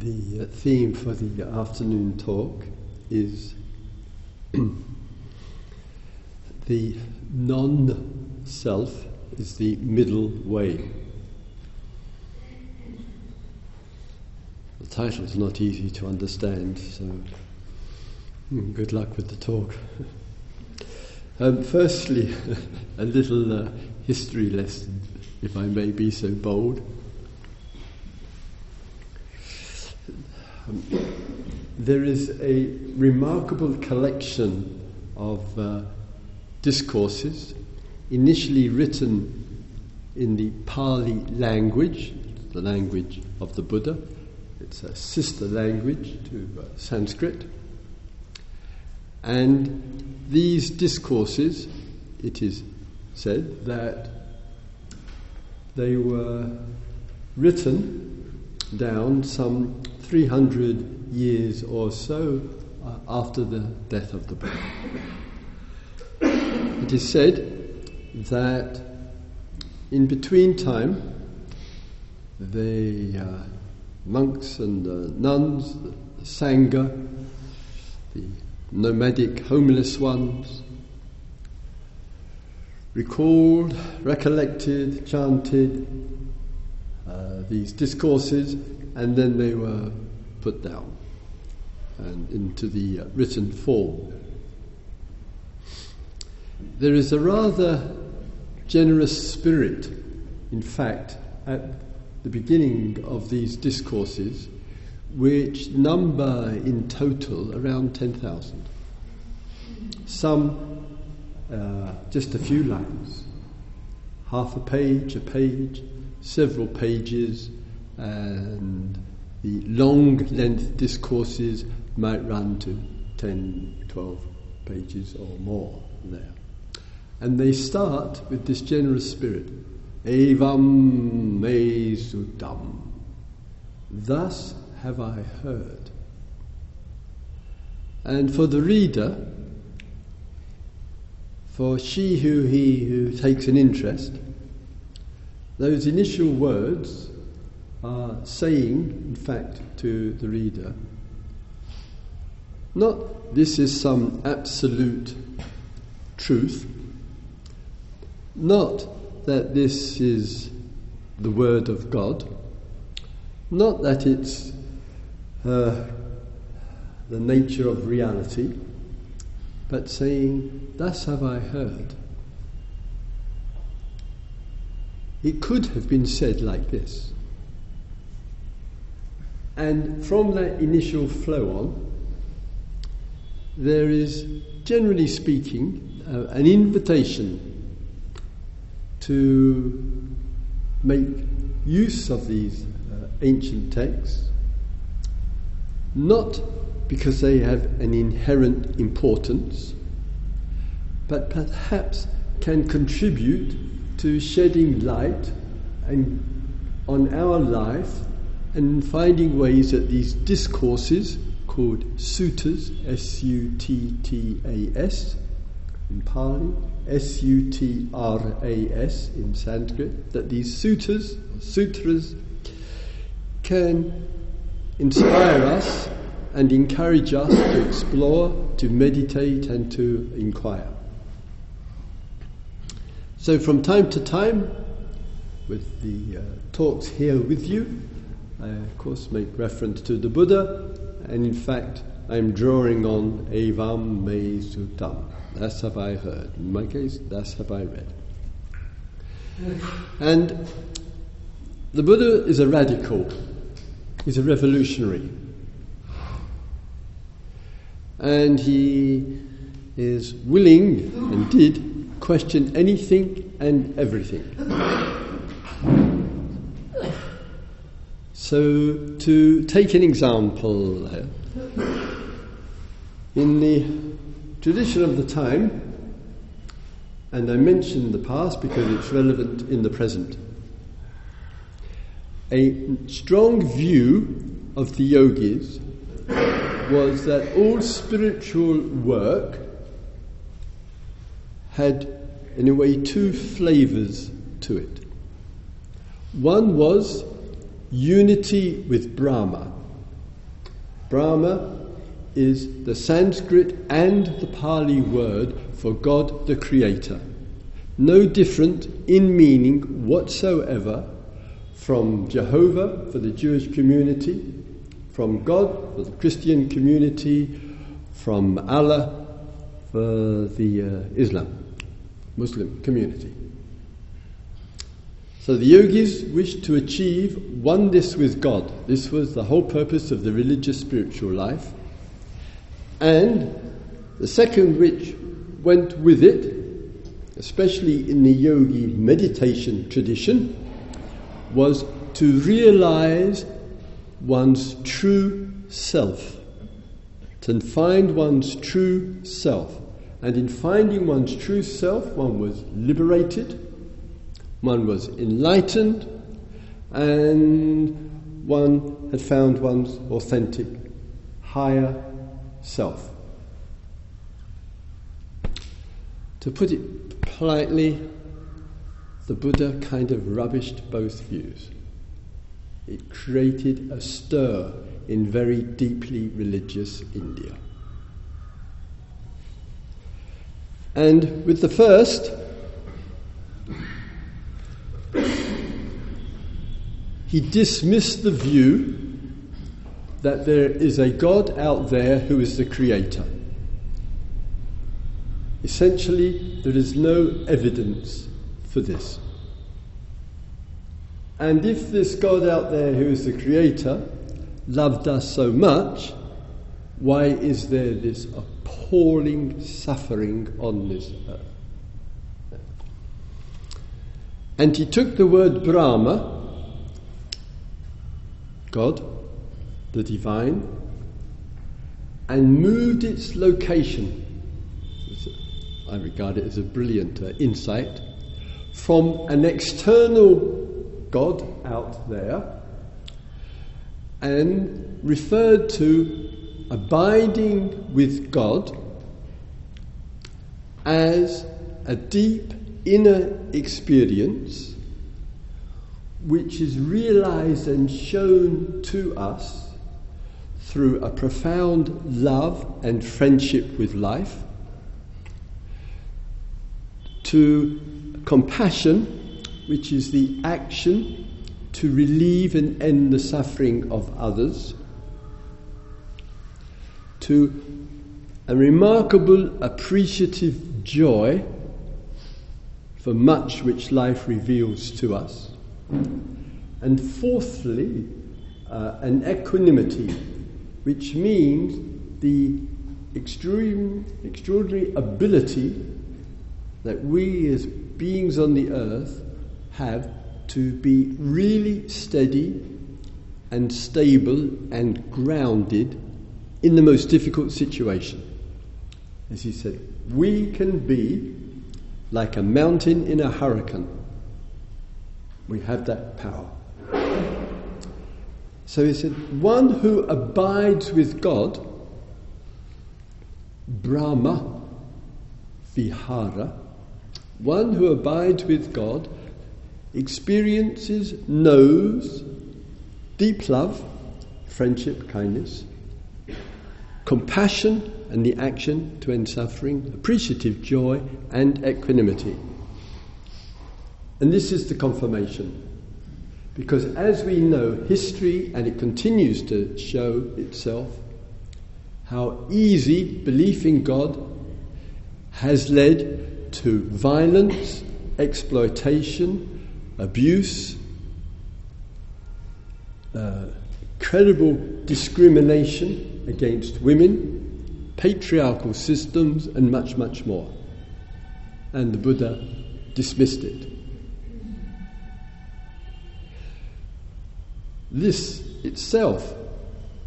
The uh, theme for the afternoon talk is the non self is the middle way. The title is not easy to understand, so hmm, good luck with the talk. um, firstly, a little uh, history lesson, if I may be so bold. Um, there is a remarkable collection of uh, discourses, initially written in the Pali language, the language of the Buddha. It's a sister language to uh, Sanskrit. And these discourses, it is said that they were written down some 300 years or so uh, after the death of the Buddha. It is said that in between time, the uh, monks and the nuns, the Sangha, the nomadic homeless ones, recalled, recollected, chanted uh, these discourses and then they were put down and into the uh, written form. There is a rather generous spirit, in fact, at the beginning of these discourses, which number in total around 10,000. Some uh, just a few lines, half a page, a page, several pages, and the long length discourses might run to 10, 12 pages or more there. And they start with this generous spirit. Evam me suttam. Thus have I heard. And for the reader, for she who he who takes an interest, those initial words are saying, in fact, to the reader, not this is some absolute truth, not that this is the Word of God, not that it's uh, the nature of reality, but saying, Thus have I heard. It could have been said like this. And from that initial flow on, there is, generally speaking, uh, an invitation to make use of these uh, ancient texts, not because they have an inherent importance, but perhaps can contribute to shedding light and, on our life and finding ways that these discourses called suttas, S U T T A S in Pali, S U T R A S in Sanskrit, that these suttas, sutras, can inspire us and encourage us to explore, to meditate, and to inquire. So, from time to time, with the uh, talks here with you, I of course make reference to the Buddha, and in fact, I'm drawing on Evam Me Suttam. That's have I heard. In my case, that's have I read. And the Buddha is a radical, he's a revolutionary. And he is willing and did question anything and everything. So, to take an example, in the tradition of the time, and I mention the past because it's relevant in the present, a strong view of the yogis was that all spiritual work had, in a way, two flavors to it. One was unity with Brahma, Brahma is the Sanskrit and the Pali word for God the Creator. No different in meaning whatsoever from Jehovah for the Jewish community, from God for the Christian community, from Allah for the uh, Islam, Muslim community. So the yogis wished to achieve oneness with God. This was the whole purpose of the religious spiritual life. And the second which went with it, especially in the yogi meditation tradition, was to realize one's true self, to find one's true self. And in finding one's true self, one was liberated one was enlightened, and one had found one's authentic, higher self. To put it politely, the Buddha kind of rubbished both views. It created a stir in very deeply religious India. And with the first, he dismissed the view that there is a God out there who is the creator. Essentially, there is no evidence for this. And if this God out there who is the creator loved us so much, why is there this appalling suffering on this earth? And he took the word Brahma, God, the divine, and moved its location. I regard it as a brilliant uh, insight from an external God out there and referred to abiding with God as a deep inner experience which is realized and shown to us through a profound love and friendship with life, to compassion, which is the action to relieve and end the suffering of others, to a remarkable appreciative joy for much which life reveals to us. And fourthly, uh, an equanimity, which means the extreme, extraordinary ability that we as beings on the earth have to be really steady and stable and grounded in the most difficult situation. As he said, we can be like a mountain in a hurricane. We have that power. So he said, one who abides with God, Brahma Vihara, one who abides with God experiences, knows deep love, friendship, kindness, compassion and the action to end suffering, appreciative joy, and equanimity. And this is the confirmation. Because as we know, history, and it continues to show itself, how easy belief in God has led to violence, exploitation, abuse, uh, credible discrimination against women, patriarchal systems, and much, much more. And the Buddha dismissed it. This itself,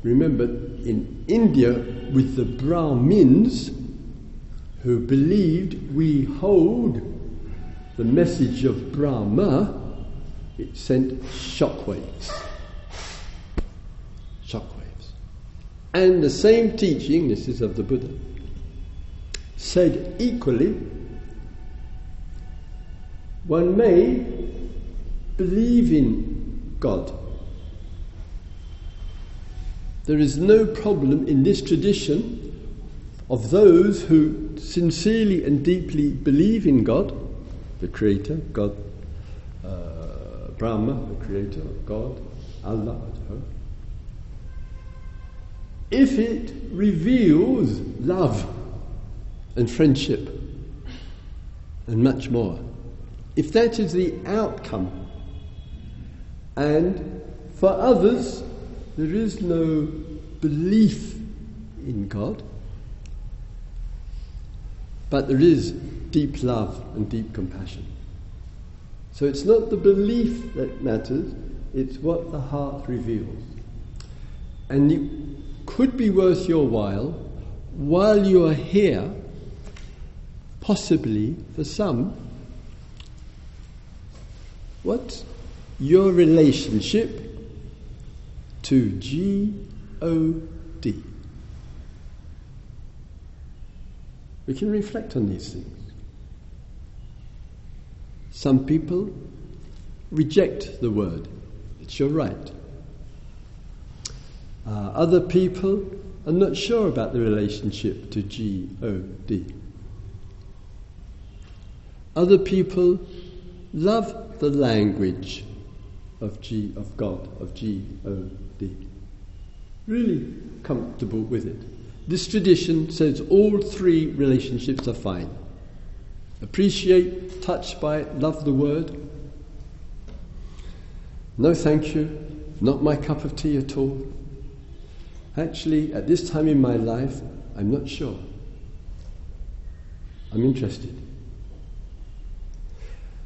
remember, in India, with the Brahmins who believed we hold the message of Brahma, it sent shockwaves. Shockwaves. And the same teaching, this is of the Buddha, said equally, one may believe in God, There is no problem in this tradition of those who sincerely and deeply believe in God, the Creator, God, uh, Brahma, the Creator, God, Allah, if it reveals love and friendship and much more. If that is the outcome, and for others, there is no belief in God, but there is deep love and deep compassion. So it's not the belief that matters, it's what the heart reveals. And it could be worth your while, while you are here, possibly for some, what's your relationship to G O D? We can reflect on these things. Some people reject the word, it's your right. Uh, other people are not sure about the relationship to G O D. Other people love the language of G of God, of G O. Really comfortable with it. This tradition says all three relationships are fine. Appreciate, touched by it, love the word. No thank you, not my cup of tea at all. Actually, at this time in my life, I'm not sure. I'm interested.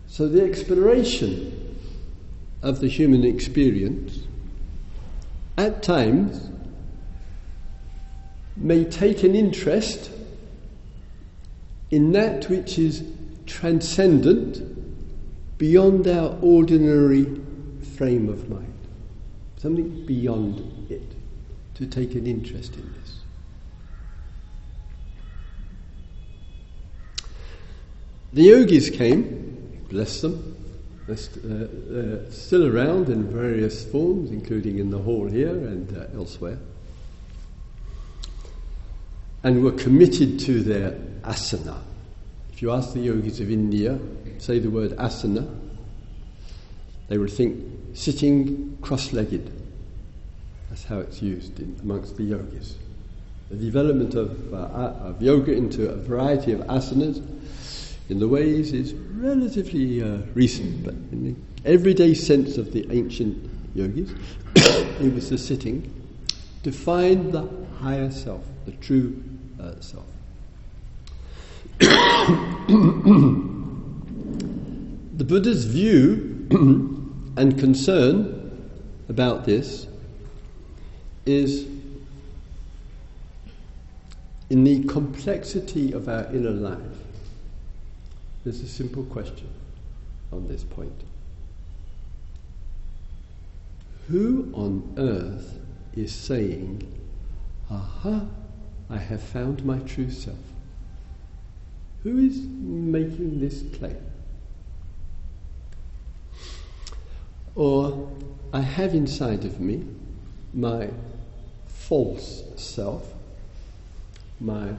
So the exploration of the human experience at times may take an interest in that which is transcendent beyond our ordinary frame of mind, something beyond it, to take an interest in this. The yogis came bless them. They're uh, uh, still around in various forms, including in the hall here and uh, elsewhere. And were committed to their asana. If you ask the yogis of India, say the word asana, they will think sitting cross legged. That's how it's used in, amongst the yogis. The development of, uh, of yoga into a variety of asanas in the ways is relatively uh, recent, but in the everyday sense of the ancient yogis, it was the sitting to find the higher self, the true uh, self. the Buddha's view and concern about this is in the complexity of our inner life. There's a simple question on this point. Who on earth is saying, Aha, I have found my true self? Who is making this claim? Or, I have inside of me my false self, my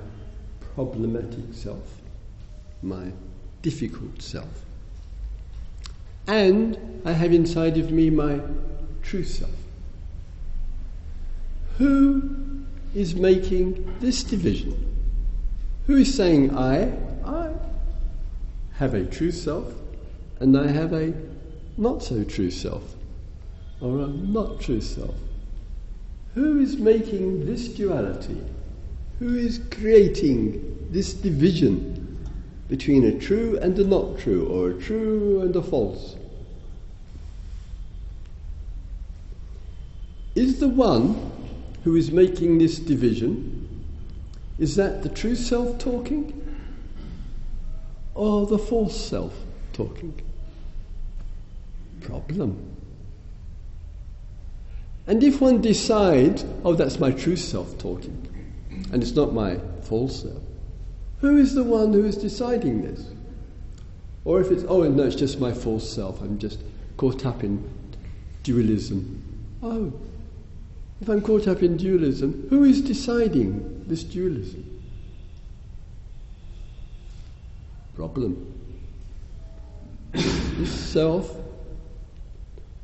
problematic self, my difficult self. And I have inside of me my true self. Who is making this division? Who is saying, I, I have a true self and I have a not so true self or a not true self? Who is making this duality? Who is creating this division between a true and a not true, or a true and a false. Is the one who is making this division, is that the true self talking? Or the false self talking? Problem. And if one decides, oh, that's my true self talking, and it's not my false self, who is the one who is deciding this? Or if it's, oh, no, it's just my false self, I'm just caught up in dualism. Oh, If I'm caught up in dualism, who is deciding this dualism? Problem. This self,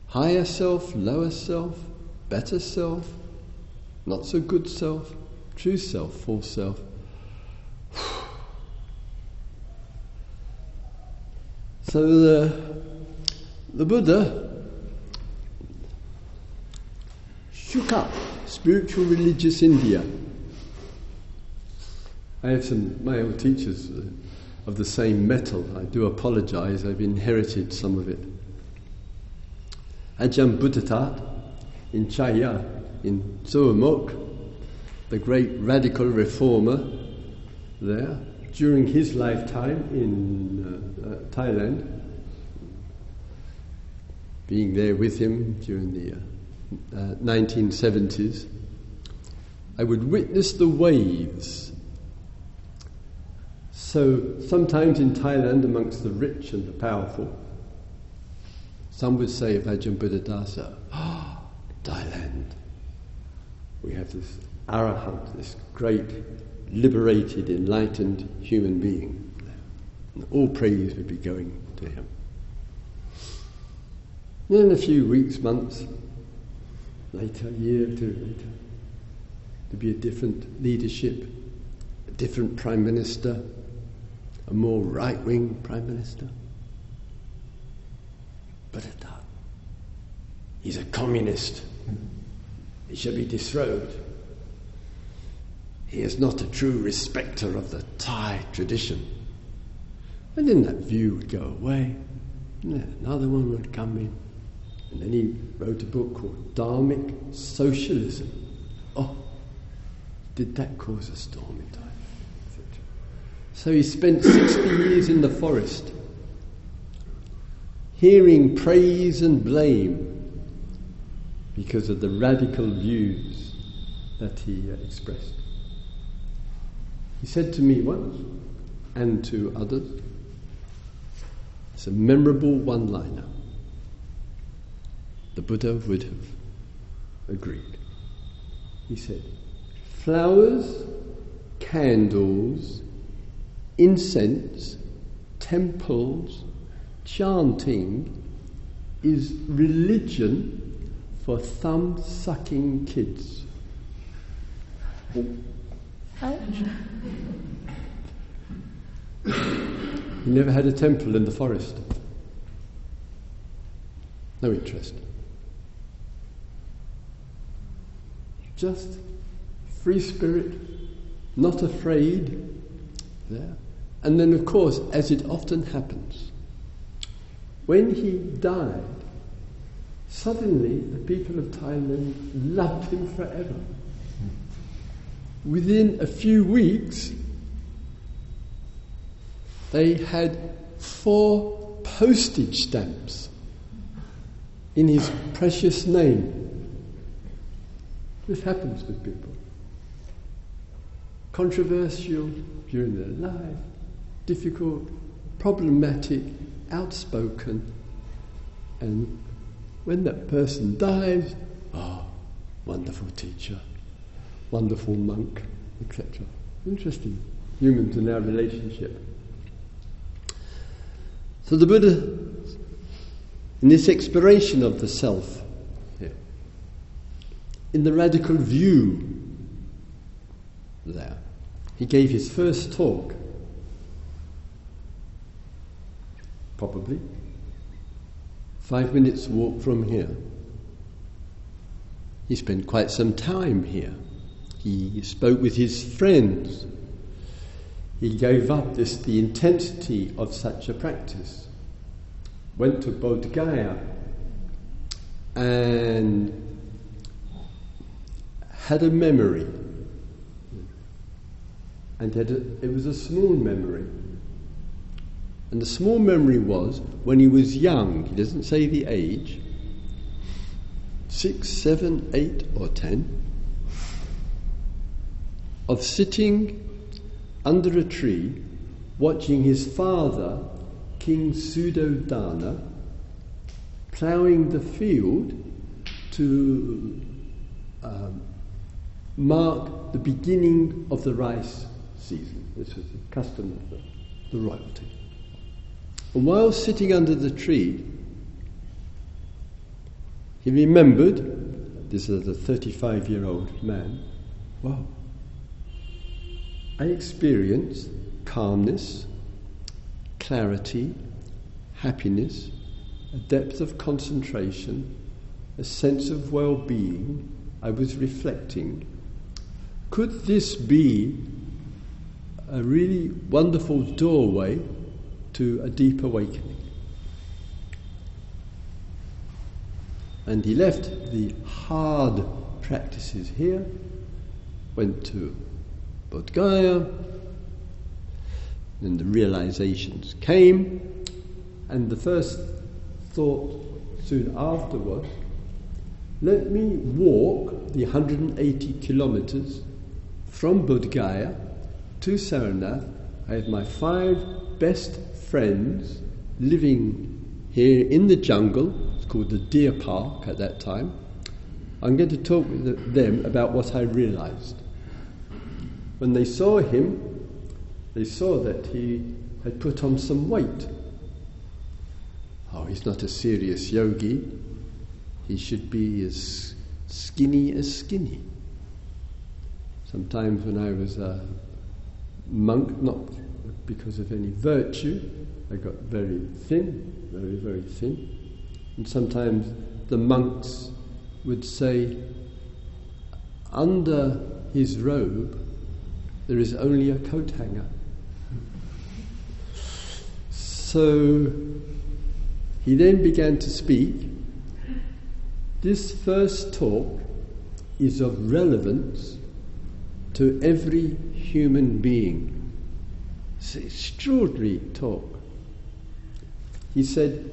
higher self, lower self, better self, not so good self, true self, false self. So the, the Buddha shook up spiritual religious India. I have some male teachers uh, of the same metal. I do apologize, I've inherited some of it. Ajahn Buddhadasa in Chaiya, in Suan Mokkh, the great radical reformer there, during his lifetime in uh, uh, Thailand, being there with him during the uh, 1970s, uh, I would witness the waves. So sometimes in Thailand, amongst the rich and the powerful, some would say of Ajahn Buddhadasa, ah, oh, Thailand, we have this arahant, this great liberated, enlightened human being. All praise would be going to him. Then a few weeks, months later, a year or two later, to be a different leadership, a different prime minister, a more right wing prime minister. But at that, he's a communist. He should be disrobed. He is not a true respecter of the Thai tradition. And then that view would go away, and then another one would come in. And then he wrote a book called Dharmic Socialism. Oh, did that cause a storm in time? So he spent 60 years in the forest, hearing praise and blame because of the radical views that he uh, expressed. He said to me once, and to others, it's a memorable one liner. The Buddha would have agreed. He said, Flowers, candles, incense, temples, chanting is religion for thumb sucking kids. Ouch. he never had a temple in the forest. No interest. Just free spirit, not afraid, there. And then, of course, as it often happens, when he died, suddenly the people of Thailand loved him forever within a few weeks, they had four postage stamps in his precious name. This happens with people. Controversial during their life, difficult, problematic, outspoken, and when that person dies, oh, wonderful teacher wonderful monk, etc. Interesting. Humans and our relationship. So the Buddha, in this exploration of the self, in the radical view there, he gave his first talk, probably five minutes walk from here. He spent quite some time here. He spoke with his friends. He gave up this, the intensity of such a practice. Went to Bodh Gaya and had a memory. And a, it was a small memory. And the small memory was when he was young, he doesn't say the age, six, seven, eight, or ten of sitting under a tree watching his father, King Suddhodana, ploughing the field to um, mark the beginning of the rice season. This was the custom of the, the royalty. And while sitting under the tree, he remembered, this is a 35 year old man, wow, I experienced calmness, clarity, happiness, a depth of concentration, a sense of well being. I was reflecting. Could this be a really wonderful doorway to a deep awakening? And he left the hard practices here, went to Bodh Gaya, then the realizations came, and the first thought soon after was let me walk the 180 kilometers from Bodh Gaya to Sarnath. I have my five best friends living here in the jungle. It's called the Deer Park at that time. I'm going to talk with them about what I realized. When they saw him, they saw that he had put on some weight. Oh, he's not a serious yogi. He should be as skinny as skinny. Sometimes when I was a monk, not because of any virtue, I got very thin, very, very thin. And sometimes the monks would say, under his robe, there is only a coat hanger. So he then began to speak. This first talk is of relevance to every human being. It's an extraordinary talk. He said,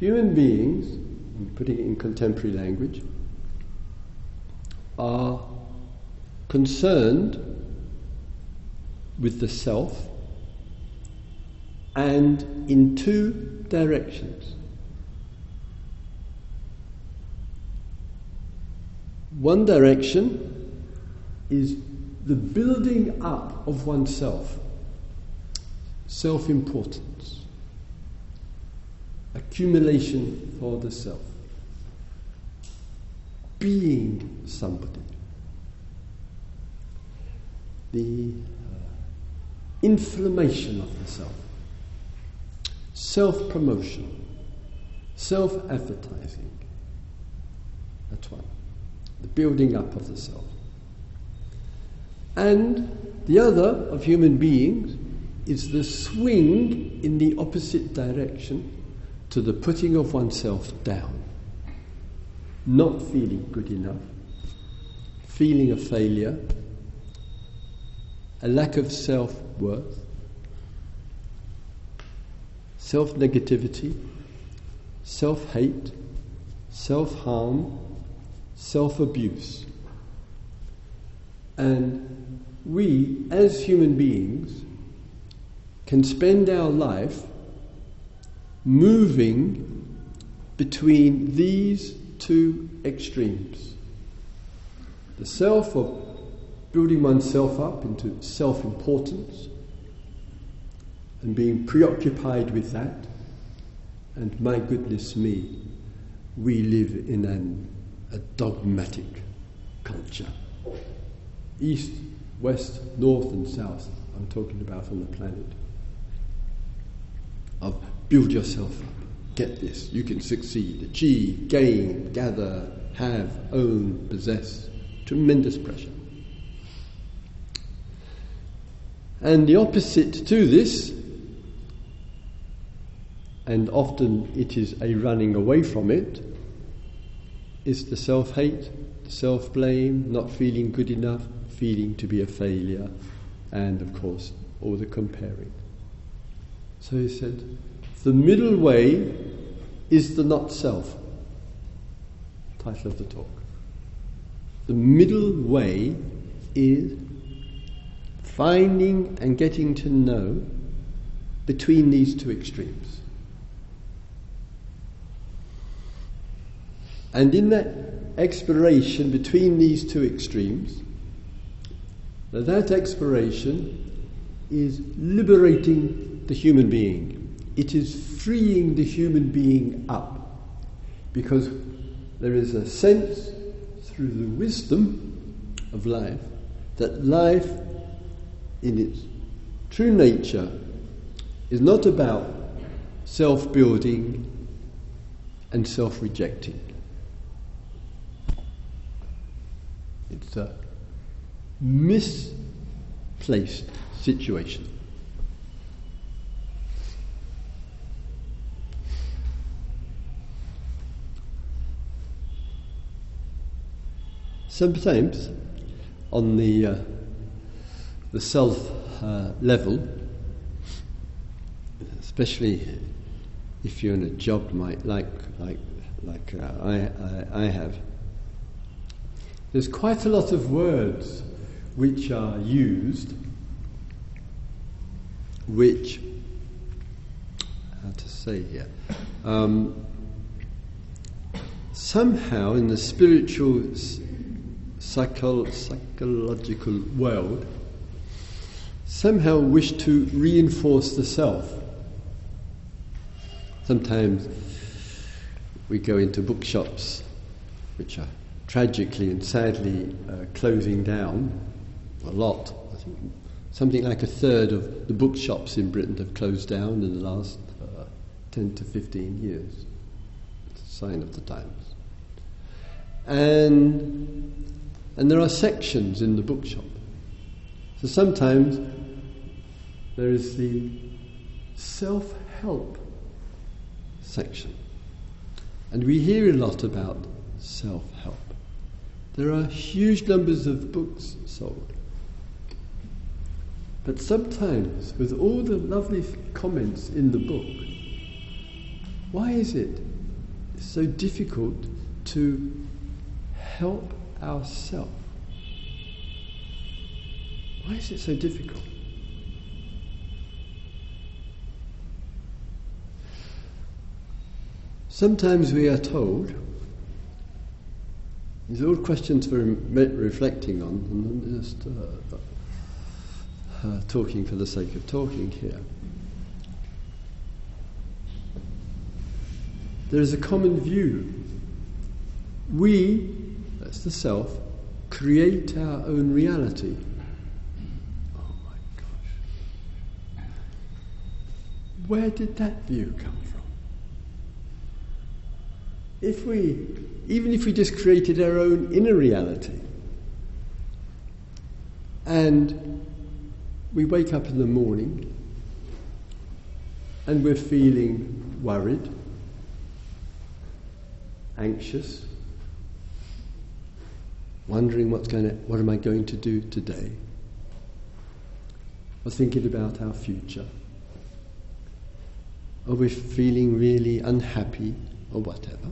human beings, I'm putting it in contemporary language, are concerned with the self and in two directions. One direction is the building up of oneself, self importance, accumulation for the self, being somebody. The inflammation of the self, self promotion, self advertising. That's one. The building up of the self. And the other of human beings is the swing in the opposite direction to the putting of oneself down. Not feeling good enough, feeling a failure, a lack of self worth, self negativity, self hate, self harm, self abuse. And we, as human beings, can spend our life moving between these two extremes. The self of building oneself up into self importance and being preoccupied with that. And my goodness me, we live in an, a dogmatic culture. East, west, north, and south, I'm talking about on the planet. Of build yourself up, get this, you can succeed, achieve, gain, gather, have, own, possess. Tremendous pressure. And the opposite to this, and often it is a running away from it, is the self hate, the self blame, not feeling good enough, feeling to be a failure, and of course, all the comparing. So he said, the middle way is the not self. Title of the talk. The middle way is finding and getting to know between these two extremes. And in that exploration between these two extremes, that, exploration is liberating the human being. It is freeing the human being up. Because there is a sense through the wisdom of life that life in its true nature is not about self building and self rejecting. It's a misplaced situation. Sometimes, on the uh, the self uh, level, especially if you're in a job like like like uh, I, I, I have, there's quite a lot of words which are used, which how to say here. Um, somehow in the spiritual psycho- psychological world somehow wish to reinforce the self. Sometimes we go into bookshops which are tragically and sadly uh, closing down a lot. I think something like a third of the bookshops in Britain have closed down in the last uh, 10 to 15 years. It's a sign of the times. And and there are sections in the bookshop. So sometimes there is the self help section. And we hear a lot about self help. There are huge numbers of books sold. But sometimes, with all the lovely comments in the book, why is it so difficult to help ourselves. Why is it so difficult? Sometimes we are told, these are all questions for reflecting on, and I'm just uh, uh, talking for the sake of talking here. There is a common view. We that's the self, create our own reality. Oh my gosh. Where did that view come from? If we, even if we just created our own inner reality, and we wake up in the morning and we're feeling worried, anxious, wondering what's going to, what am I going to do today? Or thinking about our future? Or we're feeling really unhappy or whatever?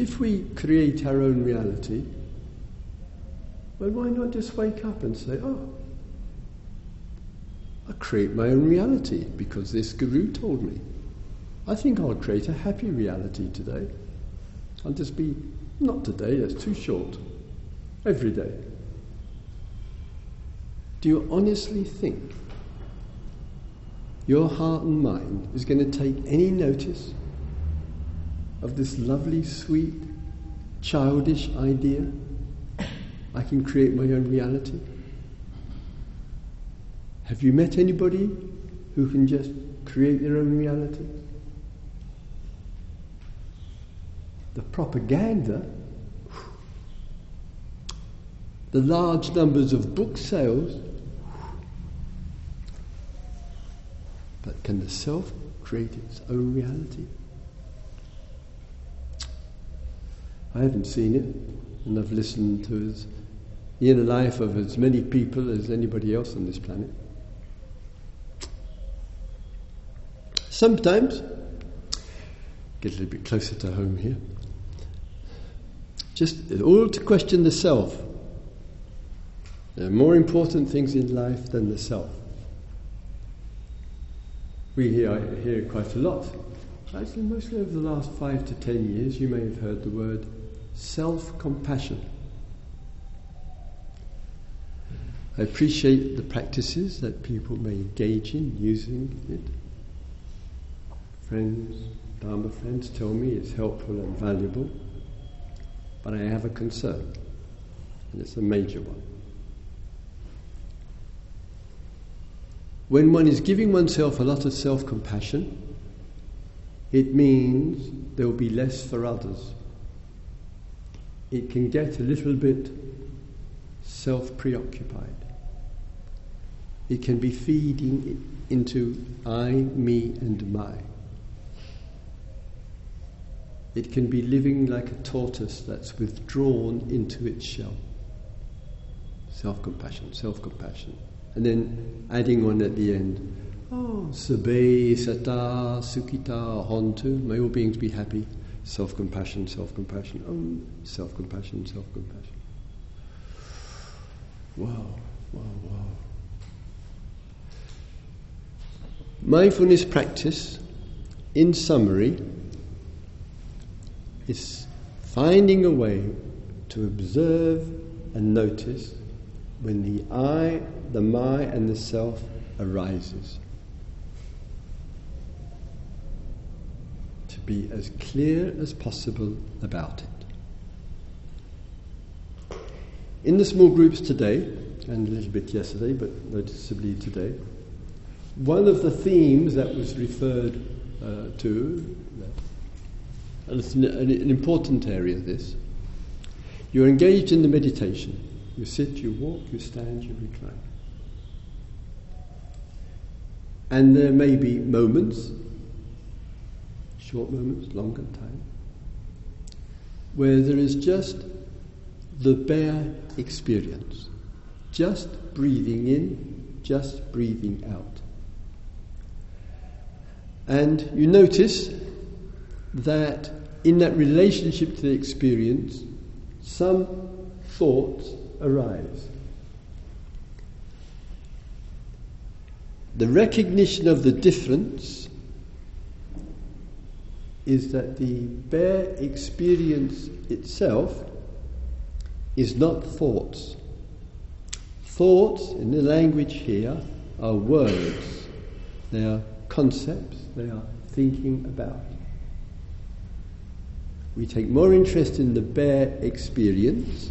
If we create our own reality, well, why not just wake up and say, oh, I create my own reality because this guru told me. I think I'll create a happy reality today. I'll just be not today, that's too short. Every day. Do you honestly think your heart and mind is going to take any notice of this lovely, sweet, childish idea? I can create my own reality. Have you met anybody who can just create their own reality? the propaganda, the large numbers of book sales, but can the self create its own reality? I haven't seen it, and I've listened to the inner life of as many people as anybody else on this planet. Sometimes, get a little bit closer to home here. Just all to question the self. There are more important things in life than the self. We hear, hear quite a lot actually, mostly over the last five to ten years, you may have heard the word self compassion. I appreciate the practices that people may engage in using it. Friends, Dharma friends tell me it's helpful and valuable, but I have a concern, and it's a major one. When one is giving oneself a lot of self compassion, it means there will be less for others. It can get a little bit self preoccupied. It can be feeding into I, me, and my. It can be living like a tortoise that's withdrawn into its shell. Self compassion, self compassion. And then adding on at the end, oh, sabbe, satta, sukhita, hontu, may all beings be happy. Self compassion, self compassion, um, self compassion, self compassion. Wow, wow, wow. Mindfulness practice, in summary, is finding a way to observe and notice when the I, the my, and the self arises. Be as clear as possible about it. In the small groups today, and a little bit yesterday, but noticeably today, one of the themes that was referred uh, to, and it's an, an important area, this, you're engaged in the meditation. You sit, you walk, you stand, you recline. And there may be moments, short moments, longer time, where there is just the bare experience, just breathing in, just breathing out. And you notice that in that relationship to the experience, some thoughts arise. The recognition of the difference is that the bare experience itself is not thoughts. Thoughts, in the language here, are words, they are concepts, they are thinking about. We take more interest in the bare experience,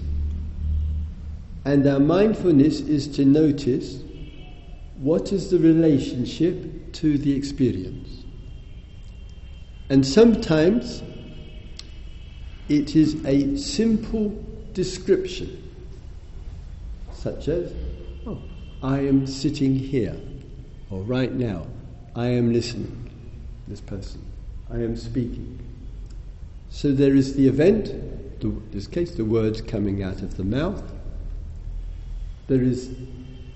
and our mindfulness is to notice what is the relationship to the experience. And sometimes it is a simple description, such as, oh, I am sitting here, or right now, I am listening, this person, I am speaking. So there is the event, in this case, the words coming out of the mouth. There is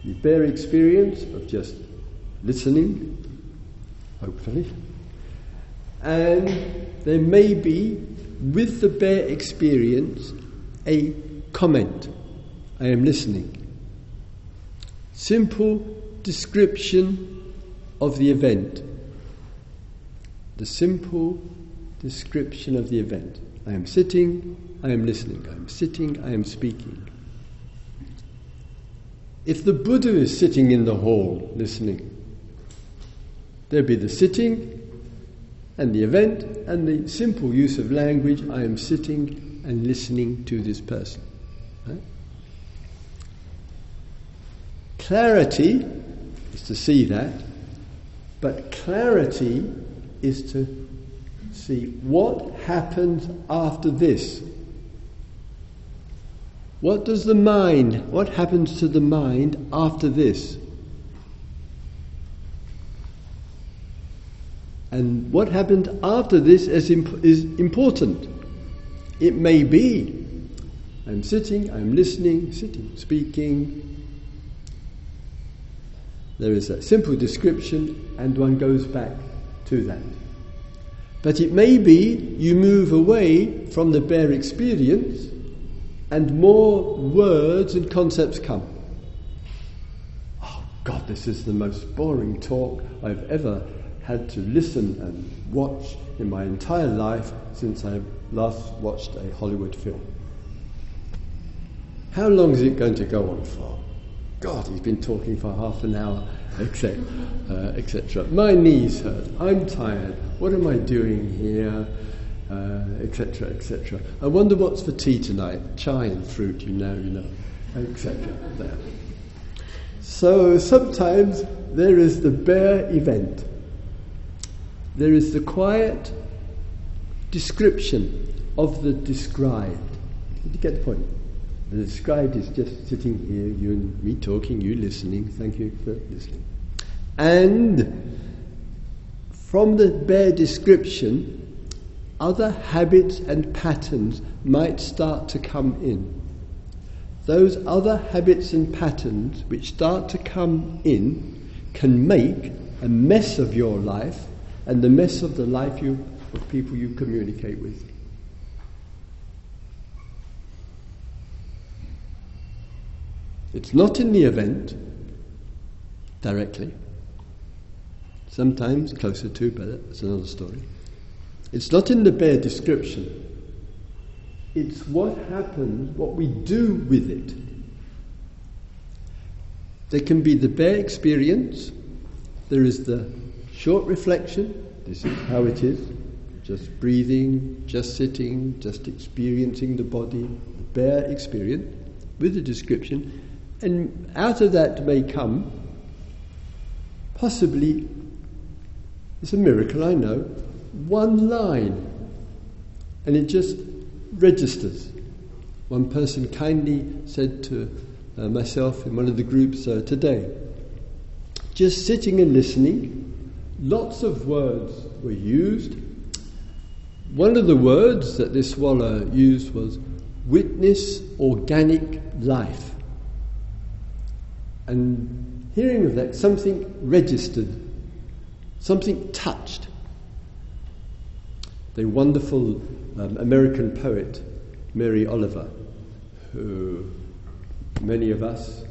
the bare experience of just listening, hopefully. And there may be, with the bare experience, a comment. I am listening. Simple description of the event. The simple description of the event. I am sitting, I am listening. I am sitting, I am speaking. If the Buddha is sitting in the hall listening, there'd be the sitting and the event and the simple use of language I am sitting and listening to this person. Right? Clarity is to see that, but clarity is to see what happens after this. What does the mind, what happens to the mind after this? And what happened after this is, imp- is important. It may be I'm sitting, I'm listening, sitting, speaking. There is a simple description, and one goes back to that. But it may be you move away from the bare experience, and more words and concepts come. Oh God, this is the most boring talk I've ever had to listen and watch in my entire life since I last watched a Hollywood film. How long is it going to go on for? God, he's been talking for half an hour, etc. Uh, etc. My knees hurt. I'm tired. What am I doing here? Etc. Uh, etc. Et I wonder what's for tea tonight. Chai and fruit, you know, you know, etc. So sometimes there is the bare event. There is the quiet description of the described. Did you get the point? The described is just sitting here, you and me talking, you listening. Thank you for listening. And from the bare description, other habits and patterns might start to come in. Those other habits and patterns which start to come in can make a mess of your life and the mess of the life you, of people you communicate with. It's not in the event directly. Sometimes closer to, but that's another story. It's not in the bare description. It's what happens, what we do with it. There can be the bare experience, there is the short reflection, this is how it is, just breathing, just sitting, just experiencing the body, the bare experience with the description, and out of that may come, possibly, it's a miracle, I know, one line, and it just registers. One person kindly said to uh, myself in one of the groups uh, today, just sitting and listening, lots of words were used. One of the words that this swallow used was witness organic life. And hearing of that, something registered, something touched. The wonderful um, American poet, Mary Oliver, who many of us,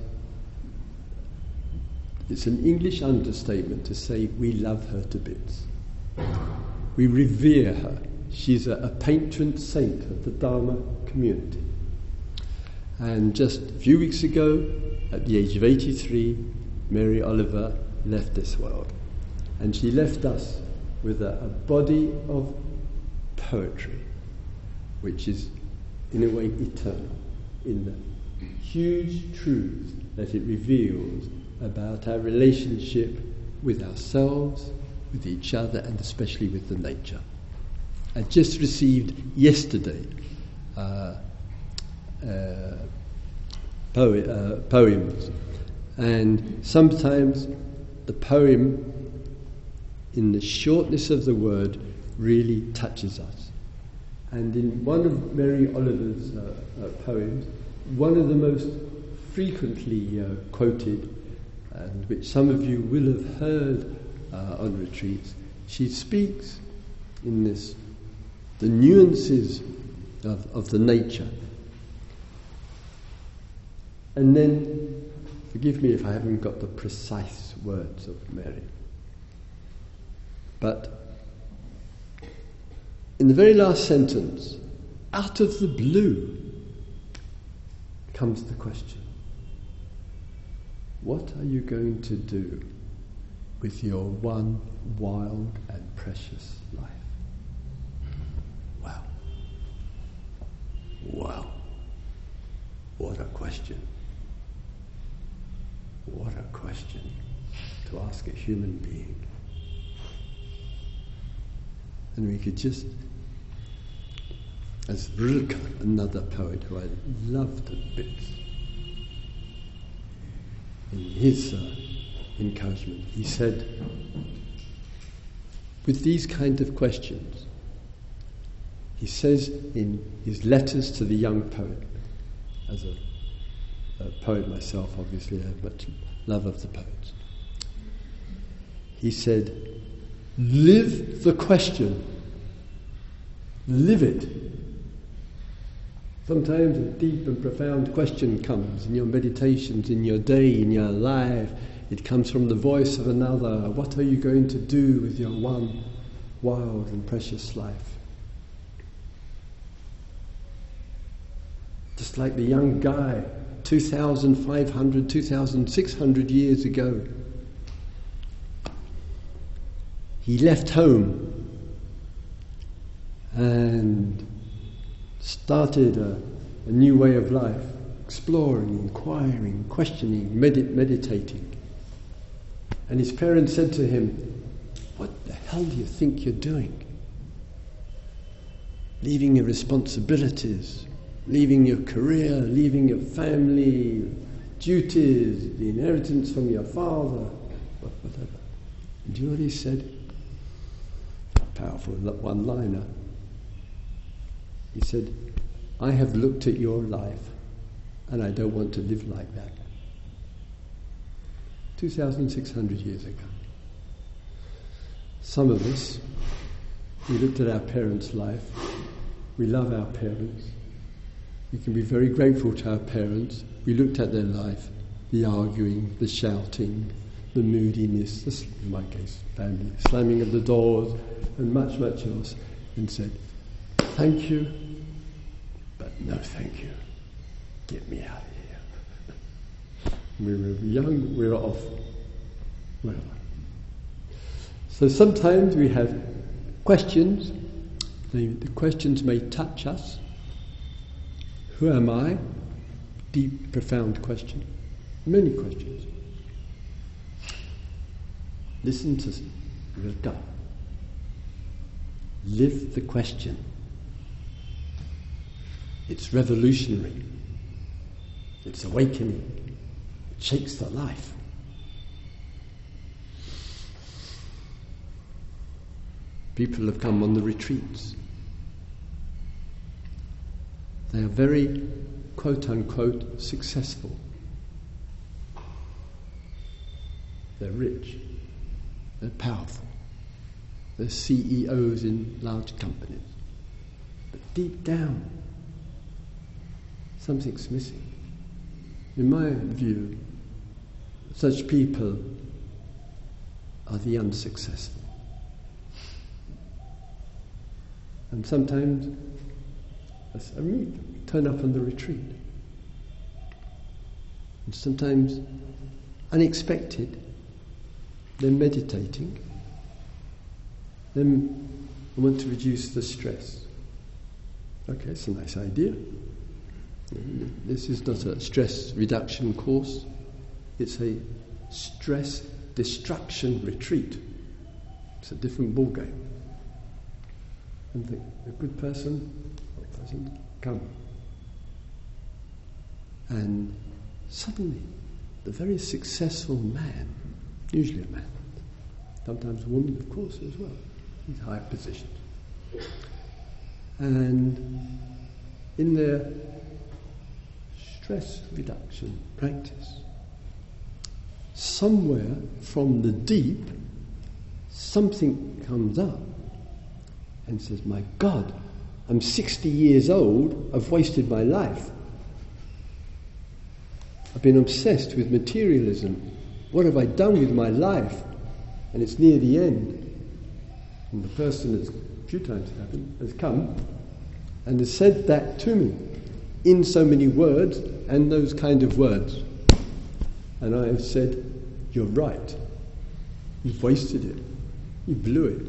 it's an English understatement to say we love her to bits. We revere her. She's a, a patron saint of the Dharma community. And just a few weeks ago, at the age of 83, Mary Oliver left this world. And she left us with a, a body of poetry, which is, in a way, eternal, in the huge truth that it reveals about our relationship with ourselves, with each other, and especially with the nature. I just received yesterday uh, uh, uh, poems. And sometimes the poem, in the shortness of the word, really touches us. And in one of Mary Oliver's uh, uh, poems, one of the most frequently uh, quoted, and which some of you will have heard uh, on retreats, she speaks in this the nuances of, of the nature and then, forgive me if I haven't got the precise words of Mary. But in the very last sentence, out of the blue, comes the question What are you going to do with your one wild and precious life? Wow. Wow. What a question. What a question to ask a human being. And we could just, as Rilke, another poet who I loved at bits, in his uh, encouragement, he said, with these kind of questions, he says in his letters to the young poet, as a a poet myself, obviously, I have much love of the poets. He said, Live the question, live it. Sometimes a deep and profound question comes in your meditations, in your day, in your life. It comes from the voice of another. What are you going to do with your one wild and precious life. Just like the young guy 2,500, 2,600 years ago. He left home and started a, a new way of life, exploring, inquiring, questioning, medit- meditating. And his parents said to him, What the hell do you think you're doing? Leaving your responsibilities, leaving your career, leaving your family, duties, the inheritance from your father, whatever. And you know he said? Powerful one liner. He said, I have looked at your life and I don't want to live like that. 2,600 years ago. Some of us, we looked at our parents' life, we love our parents, we can be very grateful to our parents. We looked at their life, the arguing, the shouting, the moodiness, the, in my case, family, slamming of the doors, and much, much else, and said, Thank you, no thank you. Get me out of here. we were young, we were off. Well, so sometimes we have questions. The, the questions may touch us. Who am I? Deep, profound question. Many questions. Listen to gut. Live the question. It's revolutionary. It's awakening. It shakes the life. People have come on the retreats. They are very, quote unquote, successful. They're rich. They're powerful. They're CEOs in large companies. But deep down, something's missing. In my view, such people are the unsuccessful. And sometimes I mean, turn up on the retreat. And sometimes unexpected, they're meditating. Then I want to reduce the stress. Okay, it's a nice idea. This is not a stress reduction course, it's a stress destruction retreat. It's a different ballgame. And the, a good person doesn't come. And suddenly, the very successful man, usually a man, sometimes a woman, of course, as well, in high positions, and in their stress reduction practice, somewhere from the deep, something comes up and says, My God, I'm 60 years old, I've wasted my life. I've been obsessed with materialism. What have I done with my life? And it's near the end. And the person that's a few times happened has come and has said that to me in so many words and those kind of words. And I have said, You're right. You've wasted it. You blew it.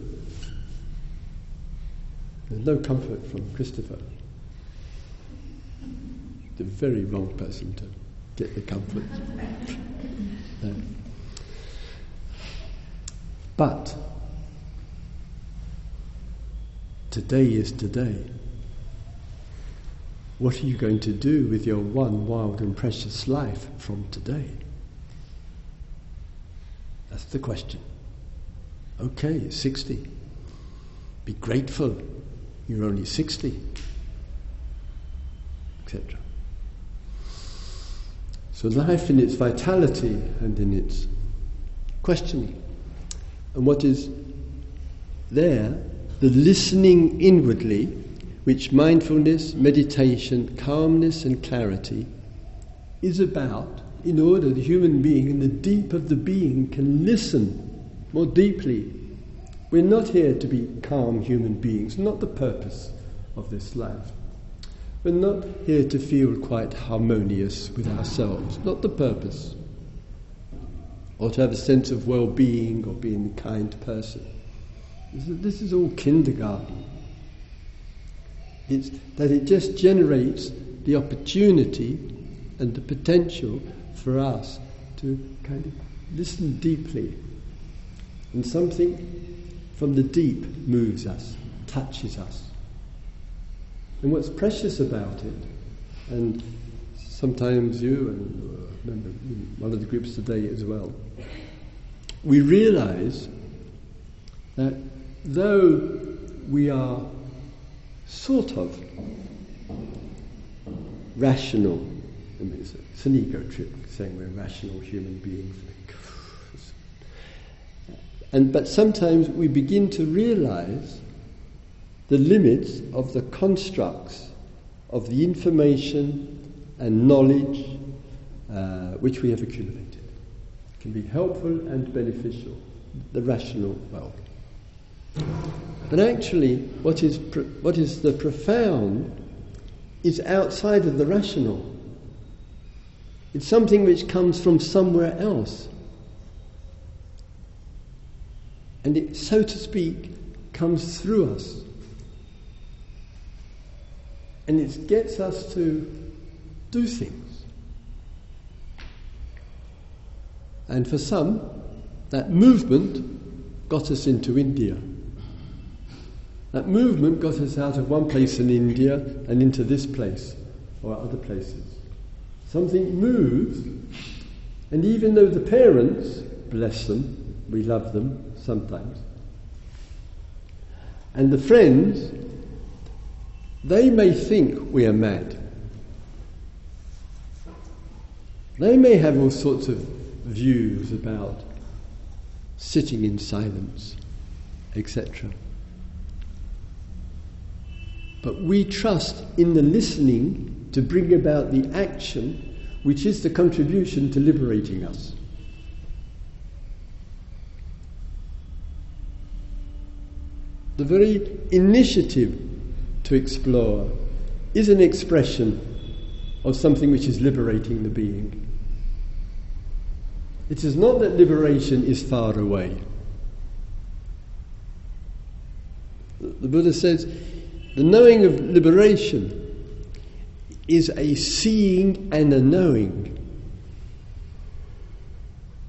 There's no comfort from Christopher. The very wrong person to get the comfort. Uh, but today is today. What are you going to do with your one wild and precious life from today? That's the question. Okay, 60. Be grateful you're only 60, etc. So life in its vitality and in its questioning. And what is there, the listening inwardly, which mindfulness, meditation, calmness, and clarity is about, in order the human being in the deep of the being can listen more deeply We're not here to be calm human beings, not the purpose of this life. We're not here to feel quite harmonious with ourselves, not the purpose. Or to have a sense of well being or being a kind person. This is, this is all kindergarten. It's that it just generates the opportunity and the potential for us to kind of listen deeply. And something from the deep moves us, touches us. And what's precious about it, and sometimes you, and uh, remember one of the groups today as well, we realize that though we are sort of rational, I mean, it's, it's an ego trip saying we're rational human beings. And, but sometimes we begin to realize the limits of the constructs of the information and knowledge uh, which we have accumulated. It can be helpful and beneficial, the rational world. But actually, what is, what is the profound is outside of the rational. It's something which comes from somewhere else. And it, so to speak, comes through us. And it gets us to do things. And for some, that movement got us into India. That movement got us out of one place in India and into this place or other places. Something moves, and even though the parents, bless them, we love them sometimes, and the friends, they may think we are mad. They may have all sorts of views about sitting in silence, etc. But we trust in the listening to bring about the action which is the contribution to liberating us. The very initiative to explore is an expression of something which is liberating the being. It is not that liberation is far away. The Buddha says the knowing of liberation is a seeing and a knowing.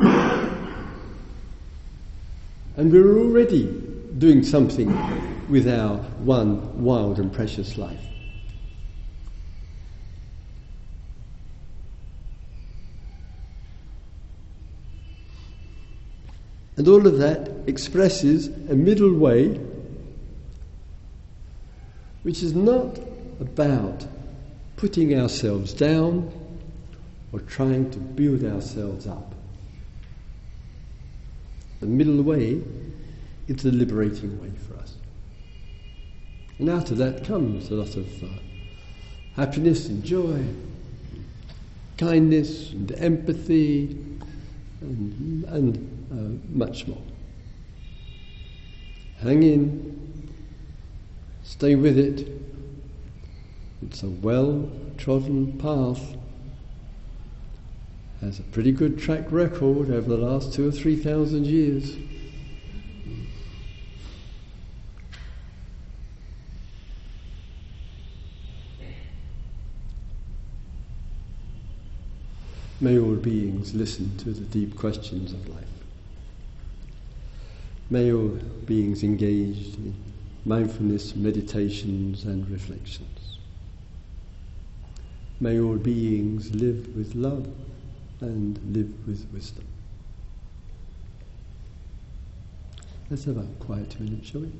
And we're already doing something with our one wild and precious life. And all of that expresses a middle way which is not about putting ourselves down or trying to build ourselves up. The middle way is the liberating way for us. And out of that comes a lot of uh, happiness and joy, kindness and empathy, and, and uh, much more. Hang in, stay with it. It's a well trodden path. Has a pretty good track record over the last two or three thousand years. May all beings listen to the deep questions of life. May all beings engage in mindfulness, meditations, and reflections. May all beings live with love and live with wisdom. Let's have a quiet minute, shall we?